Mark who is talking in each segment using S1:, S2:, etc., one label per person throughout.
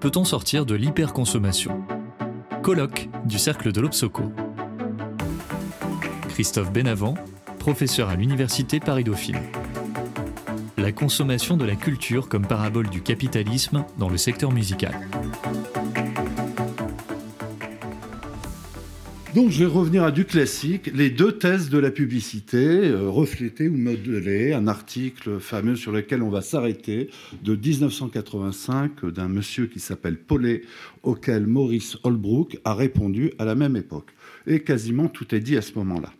S1: peut-on sortir de l'hyperconsommation? Colloque du Cercle de l'Obsoco. Christophe Benavent, professeur à l'Université Paris-Dauphine. La consommation de la culture comme parabole du capitalisme dans le secteur musical.
S2: Donc je vais revenir à du classique, les deux thèses de la publicité, euh, reflétées ou modelées, un article fameux sur lequel on va s'arrêter, de 1985, d'un monsieur qui s'appelle Paulet, auquel Maurice Holbrook a répondu à la même époque. Et quasiment tout est dit à ce moment-là.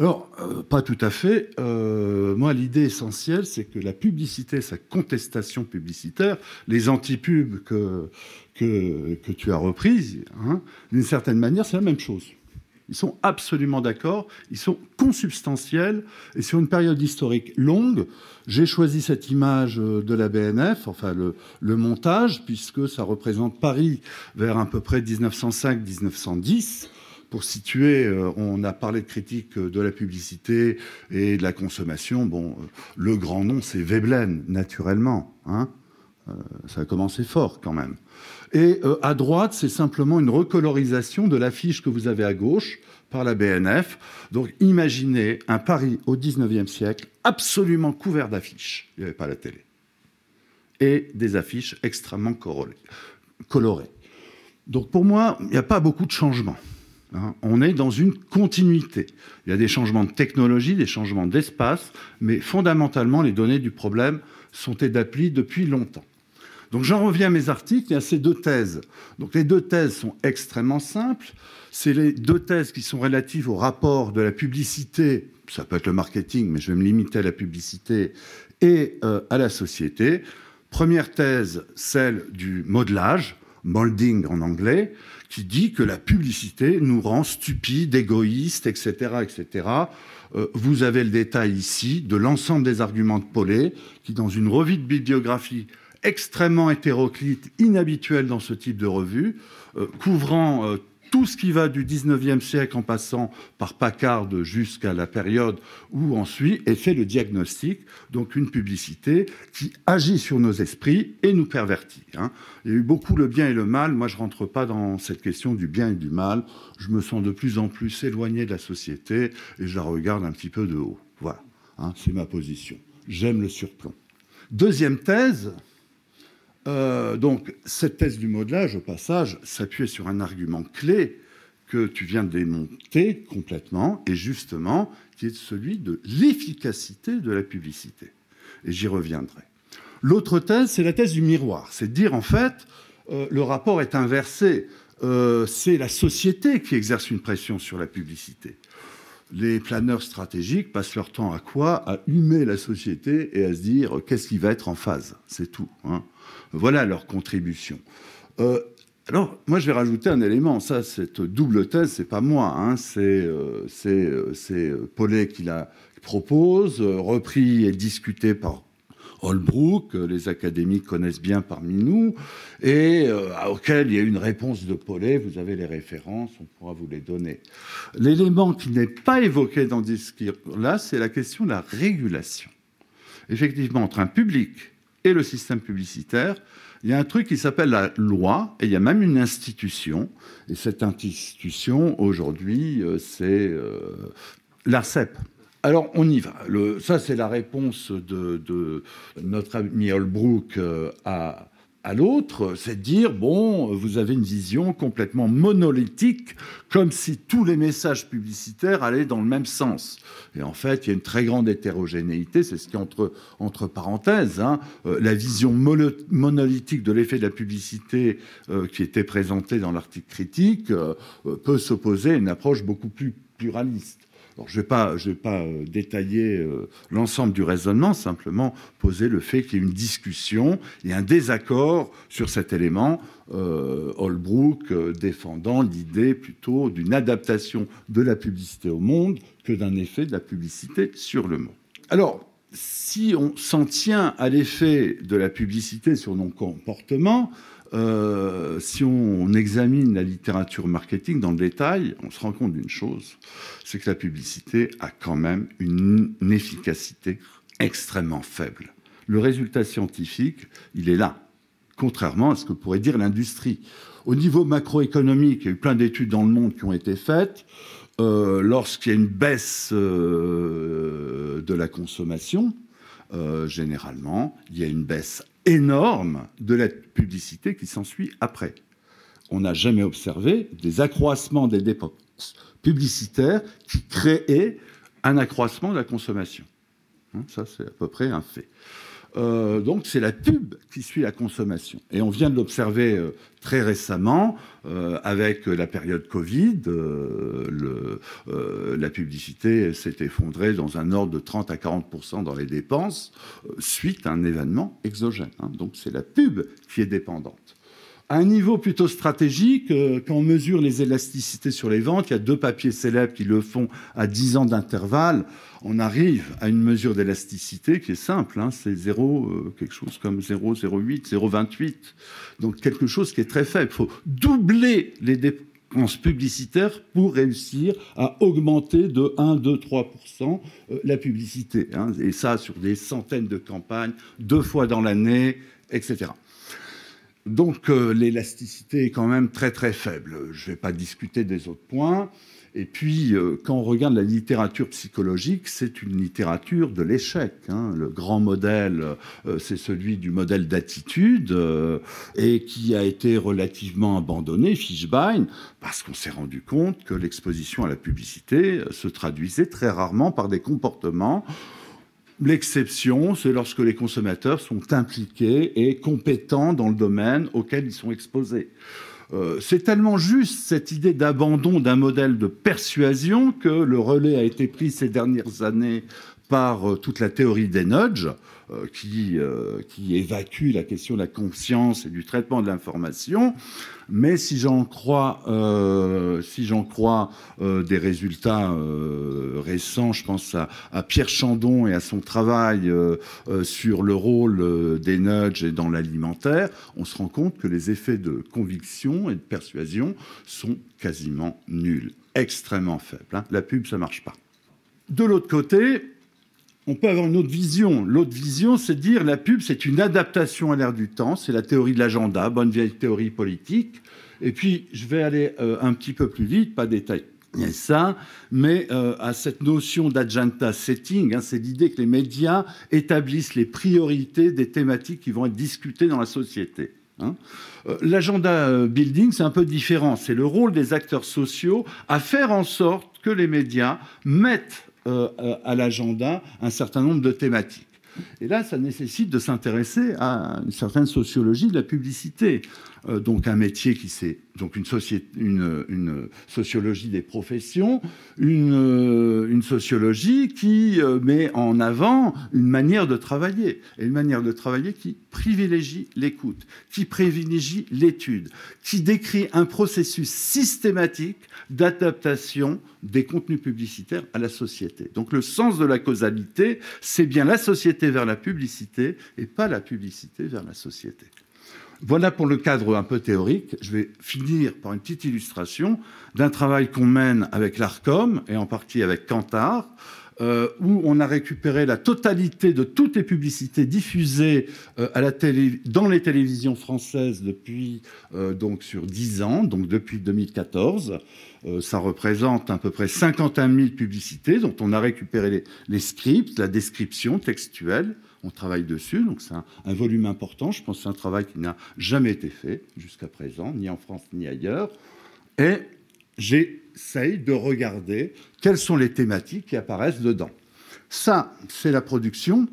S2: Alors, euh, pas tout à fait. Euh, moi, l'idée essentielle, c'est que la publicité, sa contestation publicitaire, les antipubs que, que, tu as reprises, hein, d'une certaine manière, c'est la même chose. Ils sont absolument d'accord, ils sont consubstantiels, et sur une période historique longue, j'ai choisi cette image de la BNF, enfin le montage, puisque ça représente Paris vers à peu près 1905-1910 pour situer, euh, on a parlé de critique de la publicité et de la consommation. Bon, euh, le grand nom, c'est Veblen, naturellement. Hein euh, ça a commencé fort quand même. Et à droite, c'est simplement une recolorisation de l'affiche que vous avez à gauche par la BNF. Donc imaginez un Paris au 19e siècle absolument couvert d'affiches. Il n'y avait pas la télé. Et des affiches extrêmement colorées. Donc pour moi, il n'y a pas beaucoup de changements. Hein, on est dans une continuité. Il y a des changements de technologie, des changements d'espace, mais fondamentalement, les données du problème sont établies depuis longtemps. Donc j'en reviens à mes articles et à ces deux thèses. Donc les deux thèses sont extrêmement simples. C'est les deux thèses qui sont relatives au rapport de la publicité, ça peut être le marketing, mais je vais me limiter à la publicité, et euh, à la société. Première thèse, celle du modelage, molding en anglais, qui dit que la publicité nous rend stupides, égoïstes, etc., etc. Euh, vous avez le détail ici de l'ensemble des arguments de Paulet, qui, dans une revue de bibliographie extrêmement hétéroclite, inhabituelle dans ce type de revue, euh, couvrant euh, tout ce qui va du 19e siècle en passant par Packard jusqu'à la période où on suit et fait le diagnostic, donc une publicité qui agit sur nos esprits et nous pervertit. Hein. Il y a eu beaucoup le bien et le mal. Moi, je rentre pas dans cette question du bien et du mal. Je me sens de plus en plus éloigné de la société et je la regarde un petit peu de haut. Voilà, hein, c'est ma position. J'aime le surplomb. Deuxième thèse, euh, donc, cette thèse du modelage, au passage, s'appuyait sur un argument clé que tu viens de démonter complètement, et justement, qui est celui de l'efficacité de la publicité. Et j'y reviendrai. L'autre thèse, c'est la thèse du miroir. C'est de dire, en fait, euh, le rapport est inversé. Euh, c'est la société qui exerce une pression sur la publicité. Les planeurs stratégiques passent leur temps à quoi À humer la société et à se dire qu'est-ce qui va être en phase? C'est tout. Hein. Voilà leur contribution. Euh, alors, moi, je vais rajouter un élément. Ça, cette double thèse, c'est pas moi. Hein, c'est euh, euh, Paulet qui la propose, repris et discuté par Holbrook, les académiques connaissent bien parmi nous, et auquel il y a une réponse de Paulet. Vous avez les références, on pourra vous les donner. L'élément qui n'est pas évoqué dans ce discours-là, c'est la question de la régulation. Effectivement, entre un public et le système publicitaire, il y a un truc qui s'appelle la loi, et il y a même une institution. Et cette institution, aujourd'hui, euh, c'est euh, l'ARCEP. Alors, on y va. Ça, c'est la réponse de, notre ami Holbrook euh, à, l'autre, c'est de dire, bon, vous avez une vision complètement monolithique, comme si tous les messages publicitaires allaient dans le même sens. Et en fait, il y a une très grande hétérogénéité, c'est ce qui entre, entre parenthèses. Hein. Euh, la vision monolithique de l'effet de la publicité euh, qui était présentée dans l'article critique peut s'opposer à une approche beaucoup plus pluraliste je ne vais pas, euh, détailler euh, l'ensemble du raisonnement, simplement poser le fait qu'il y ait une discussion et un désaccord sur cet élément, euh, Holbrook défendant l'idée plutôt d'une adaptation de la publicité au monde que d'un effet de la publicité sur le monde. Alors, si on s'en tient à l'effet de la publicité sur nos comportements, euh, si on, examine la littérature marketing dans le détail, on se rend compte d'une chose, c'est que la publicité a quand même une, efficacité extrêmement faible. Le résultat scientifique, il est là. contrairement à ce que pourrait dire l'industrie. Au niveau macroéconomique, il y a eu plein d'études dans le monde qui ont été faites. Euh, lorsqu'il y a une baisse euh, de la consommation, généralement, il y a une baisse énorme de la publicité qui s'ensuit après. On n'a jamais observé des accroissements des dépenses publicitaires qui créaient un accroissement de la consommation. Hein, ça, c'est à peu près un fait. Euh, donc c'est la pub qui suit la consommation. Et on vient de l'observer euh, très récemment euh, avec la période Covid. La publicité s'est effondrée dans un ordre de 30 à 40% dans les dépenses suite à un événement exogène. Hein. Donc c'est la pub qui est dépendante. À un niveau plutôt stratégique, quand on mesure les élasticités sur les ventes, il y a deux papiers célèbres qui le font à 10 ans d'intervalle on arrive à une mesure d'élasticité qui est simple, hein, c'est 0, euh, quelque chose comme 0,08, 0,28. Donc quelque chose qui est très faible. Il faut doubler les dépenses publicitaires pour réussir à augmenter de 1, 2, 3% la publicité. Hein, et ça sur des centaines de campagnes, deux fois dans l'année, etc. Donc euh, l'élasticité est quand même très très faible. Je ne vais pas discuter des autres points. Et puis, euh, quand on regarde la littérature psychologique, c'est une littérature de l'échec. Hein. Le grand modèle, euh, c'est celui du modèle d'attitude, et qui a été relativement abandonné, Fishbein, parce qu'on s'est rendu compte que l'exposition à la publicité se traduisait très rarement par des comportements L'exception, c'est lorsque les consommateurs sont impliqués et compétents dans le domaine auquel ils sont exposés. Euh, c'est tellement juste cette idée d'abandon d'un modèle de persuasion que le relais a été pris ces dernières années par euh, toute la théorie des nudges, euh, qui, qui évacue la question de la conscience et du traitement de l'information. Mais si j'en crois, euh, si j'en crois euh, des résultats euh, récents, je pense à, à, Pierre Chandon et à son travail sur le rôle des nudges et dans l'alimentaire, on se rend compte que les effets de conviction et de persuasion sont quasiment nuls, extrêmement faibles. Hein. La pub, ça marche pas. De l'autre côté, on peut avoir une autre vision. L'autre vision, c'est de dire la pub, c'est une adaptation à l'ère du temps, c'est la théorie de l'agenda, bonne vieille théorie politique. Et puis, je vais aller euh, un petit peu plus vite, pas détailler ça, mais euh, à cette notion d'agenda setting, hein, c'est l'idée que les médias établissent les priorités des thématiques qui vont être discutées dans la société. Hein. Euh, l'agenda building, c'est un peu différent. C'est le rôle des acteurs sociaux à faire en sorte que les médias mettent à l'agenda un certain nombre de thématiques. Et là, ça nécessite de s'intéresser à une certaine sociologie de la publicité. Euh, donc un métier qui c'est donc une, sociologie des professions, une, euh, une sociologie qui euh, met en avant une manière de travailler et une manière de travailler qui privilégie l'écoute, qui privilégie l'étude, qui décrit un processus systématique d'adaptation des contenus publicitaires à la société. Donc le sens de la causalité, c'est bien la société vers la publicité et pas la publicité vers la société. Voilà pour le cadre un peu théorique. Je vais finir par une petite illustration d'un travail qu'on mène avec l'ARCOM et en partie avec Kantar, euh, où on a récupéré la totalité de toutes les publicités diffusées euh, dans les télévisions françaises depuis euh, donc sur 10 ans, donc depuis 2014. ça représente à peu près 51 000 publicités dont on a récupéré les scripts, la description textuelle, on travaille dessus, donc c'est un, volume important. Je pense que c'est un travail qui n'a jamais été fait jusqu'à présent, ni en France ni ailleurs. Et j'essaye de regarder quelles sont les thématiques qui apparaissent dedans. Ça, c'est la production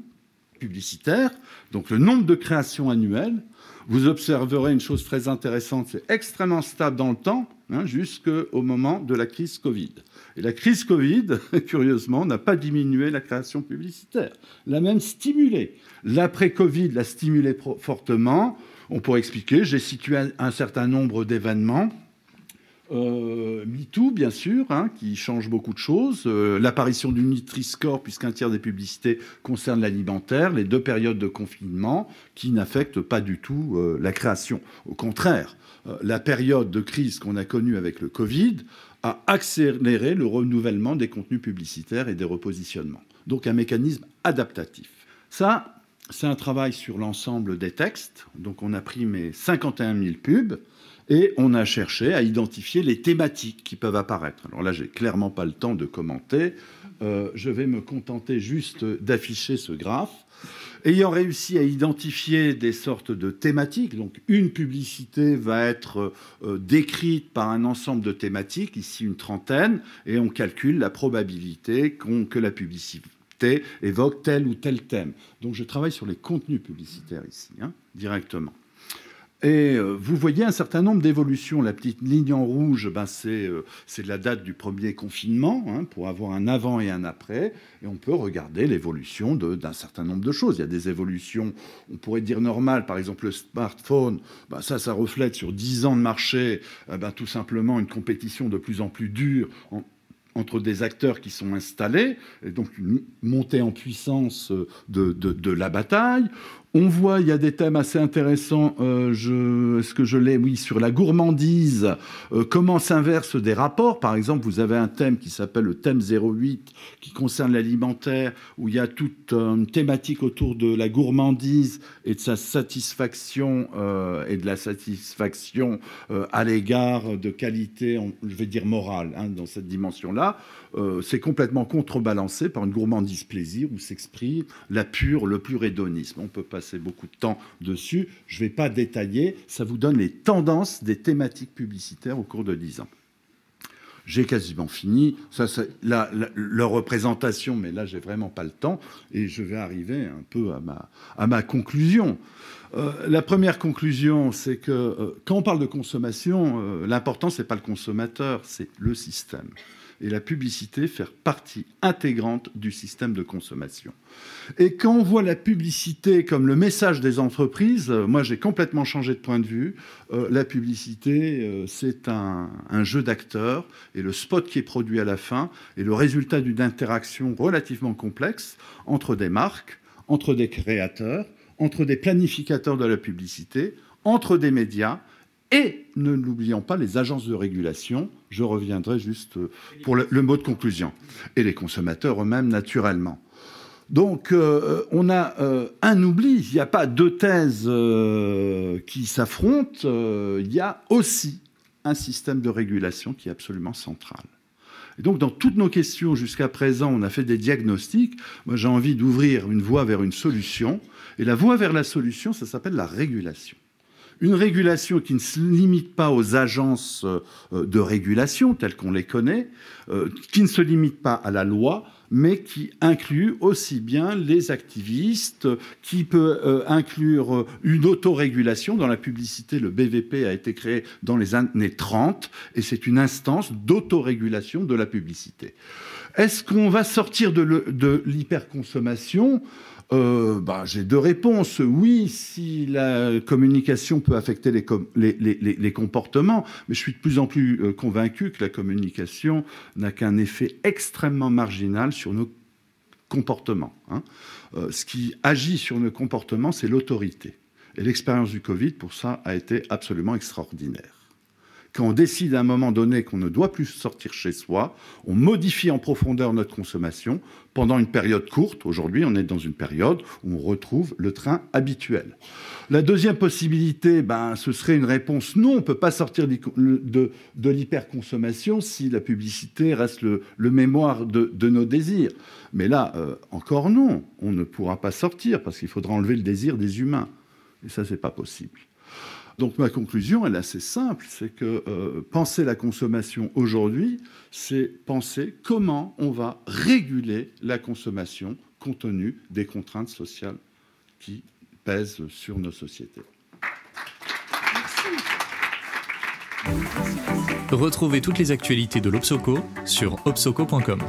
S2: publicitaire, donc le nombre de créations annuelles. Vous observerez une chose très intéressante, c'est extrêmement stable dans le temps, hein, jusqu'au moment de la crise Covid. Et la crise Covid, curieusement, n'a pas diminué la création publicitaire, l'a même stimulée. L'après-Covid l'a stimulée fortement. On pourrait expliquer, j'ai situé un, certain nombre d'événements. Euh, MeToo, bien sûr, hein, qui change beaucoup de choses. Euh, l'apparition du Nutri-Score, puisqu'un tiers des publicités concernent l'alimentaire. Les deux périodes de confinement qui n'affectent pas du tout euh, la création. Au contraire, euh, la période de crise qu'on a connue avec le Covid à accélérer le renouvellement des contenus publicitaires et des repositionnements. Donc un mécanisme adaptatif. Ça, c'est un travail sur l'ensemble des textes. Donc on a pris mes 51 000 pubs et on a cherché à identifier les thématiques qui peuvent apparaître. Alors là, j'ai clairement pas le temps de commenter. Euh, je vais me contenter juste d'afficher ce graphe. Ayant réussi à identifier des sortes de thématiques, donc une publicité va être euh, décrite par un ensemble de thématiques, ici une trentaine, et on calcule la probabilité que la publicité évoque tel ou tel thème. Donc je travaille sur les contenus publicitaires ici, hein, directement. Et euh, vous voyez un certain nombre d'évolutions. La petite ligne en rouge, ben euh, c'est la date du premier confinement, hein, pour avoir un avant et un après. Et on peut regarder l'évolution d'un certain nombre de choses. Il y a des évolutions, on pourrait dire normales. Par exemple, le smartphone, ben ça, ça reflète sur 10 ans de marché, euh, ben, tout simplement une compétition de plus en plus dure entre des acteurs qui sont installés, et donc une montée en puissance de, de la bataille. On voit, il y a des thèmes assez intéressants. Euh, est-ce que je l'ai? Oui, sur la gourmandise. Euh, comment s'inversent des rapports? Par exemple, vous avez un thème qui s'appelle le thème 08, qui concerne l'alimentaire, où il y a toute une thématique autour de la gourmandise et de sa satisfaction euh, et de la satisfaction à l'égard de qualité, je vais dire morale, hein, dans cette dimension-là. C'est complètement contrebalancé par une gourmandise plaisir où s'exprime la pure, le pur hédonisme. On peut pas beaucoup de temps dessus. Je ne vais pas détailler. Ça vous donne les tendances des thématiques publicitaires au cours de 10 ans. J'ai quasiment fini. Ça, c'est la, représentation, mais là, j'ai vraiment pas le temps. Et je vais arriver un peu à ma, conclusion. Euh, la première conclusion, c'est que euh, quand on parle de consommation, euh, l'important, c'est pas le consommateur, c'est le système et la publicité faire partie intégrante du système de consommation. Et quand on voit la publicité comme le message des entreprises, euh, moi j'ai complètement changé de point de vue. Euh, la publicité, euh, c'est un, un, jeu d'acteurs et le spot qui est produit à la fin est le résultat d'une interaction relativement complexe entre des marques, entre des créateurs, entre des planificateurs de la publicité, entre des médias et ne l'oublions pas, les agences de régulation, je reviendrai juste euh, pour le, mot de conclusion, et les consommateurs eux-mêmes naturellement. Donc euh, on a euh, un oubli, il n'y a pas deux thèses qui s'affrontent, il y a aussi un système de régulation qui est absolument central. Et donc dans toutes nos questions jusqu'à présent, on a fait des diagnostics, moi j'ai envie d'ouvrir une voie vers une solution, et la voie vers la solution, ça s'appelle la régulation une régulation qui ne se limite pas aux agences euh, de régulation telles qu'on les connaît, euh, qui ne se limite pas à la loi, mais qui inclut aussi bien les activistes, qui peut euh, inclure une autorégulation. Dans la publicité, le BVP a été créé dans les années 30 et c'est une instance d'autorégulation de la publicité. Est-ce qu'on va sortir de l'hyperconsommation? Euh, bah, J'ai deux réponses. Oui, si la communication peut affecter les, les, comportements, mais je suis de plus en plus euh, convaincu que la communication n'a qu'un effet extrêmement marginal sur nos comportements. Hein. Euh, ce qui agit sur nos comportements, c'est l'autorité. Et l'expérience du Covid, pour ça, a été absolument extraordinaire quand on décide à un moment donné qu'on ne doit plus sortir chez soi, on modifie en profondeur notre consommation pendant une période courte. Aujourd'hui, on est dans une période où on retrouve le train habituel. La deuxième possibilité, ben, ce serait une réponse non, on ne peut pas sortir de, l'hyperconsommation si la publicité reste le, mémoire de, nos désirs. Mais là, euh, encore non, on ne pourra pas sortir parce qu'il faudra enlever le désir des humains. Et ça, n'est pas possible. Donc ma conclusion, elle est assez simple, c'est que euh, penser la consommation aujourd'hui, c'est penser comment on va réguler la consommation compte tenu des contraintes sociales qui pèsent sur nos sociétés.
S1: Retrouvez toutes les actualités de l'Obsoco sur obsoco.com.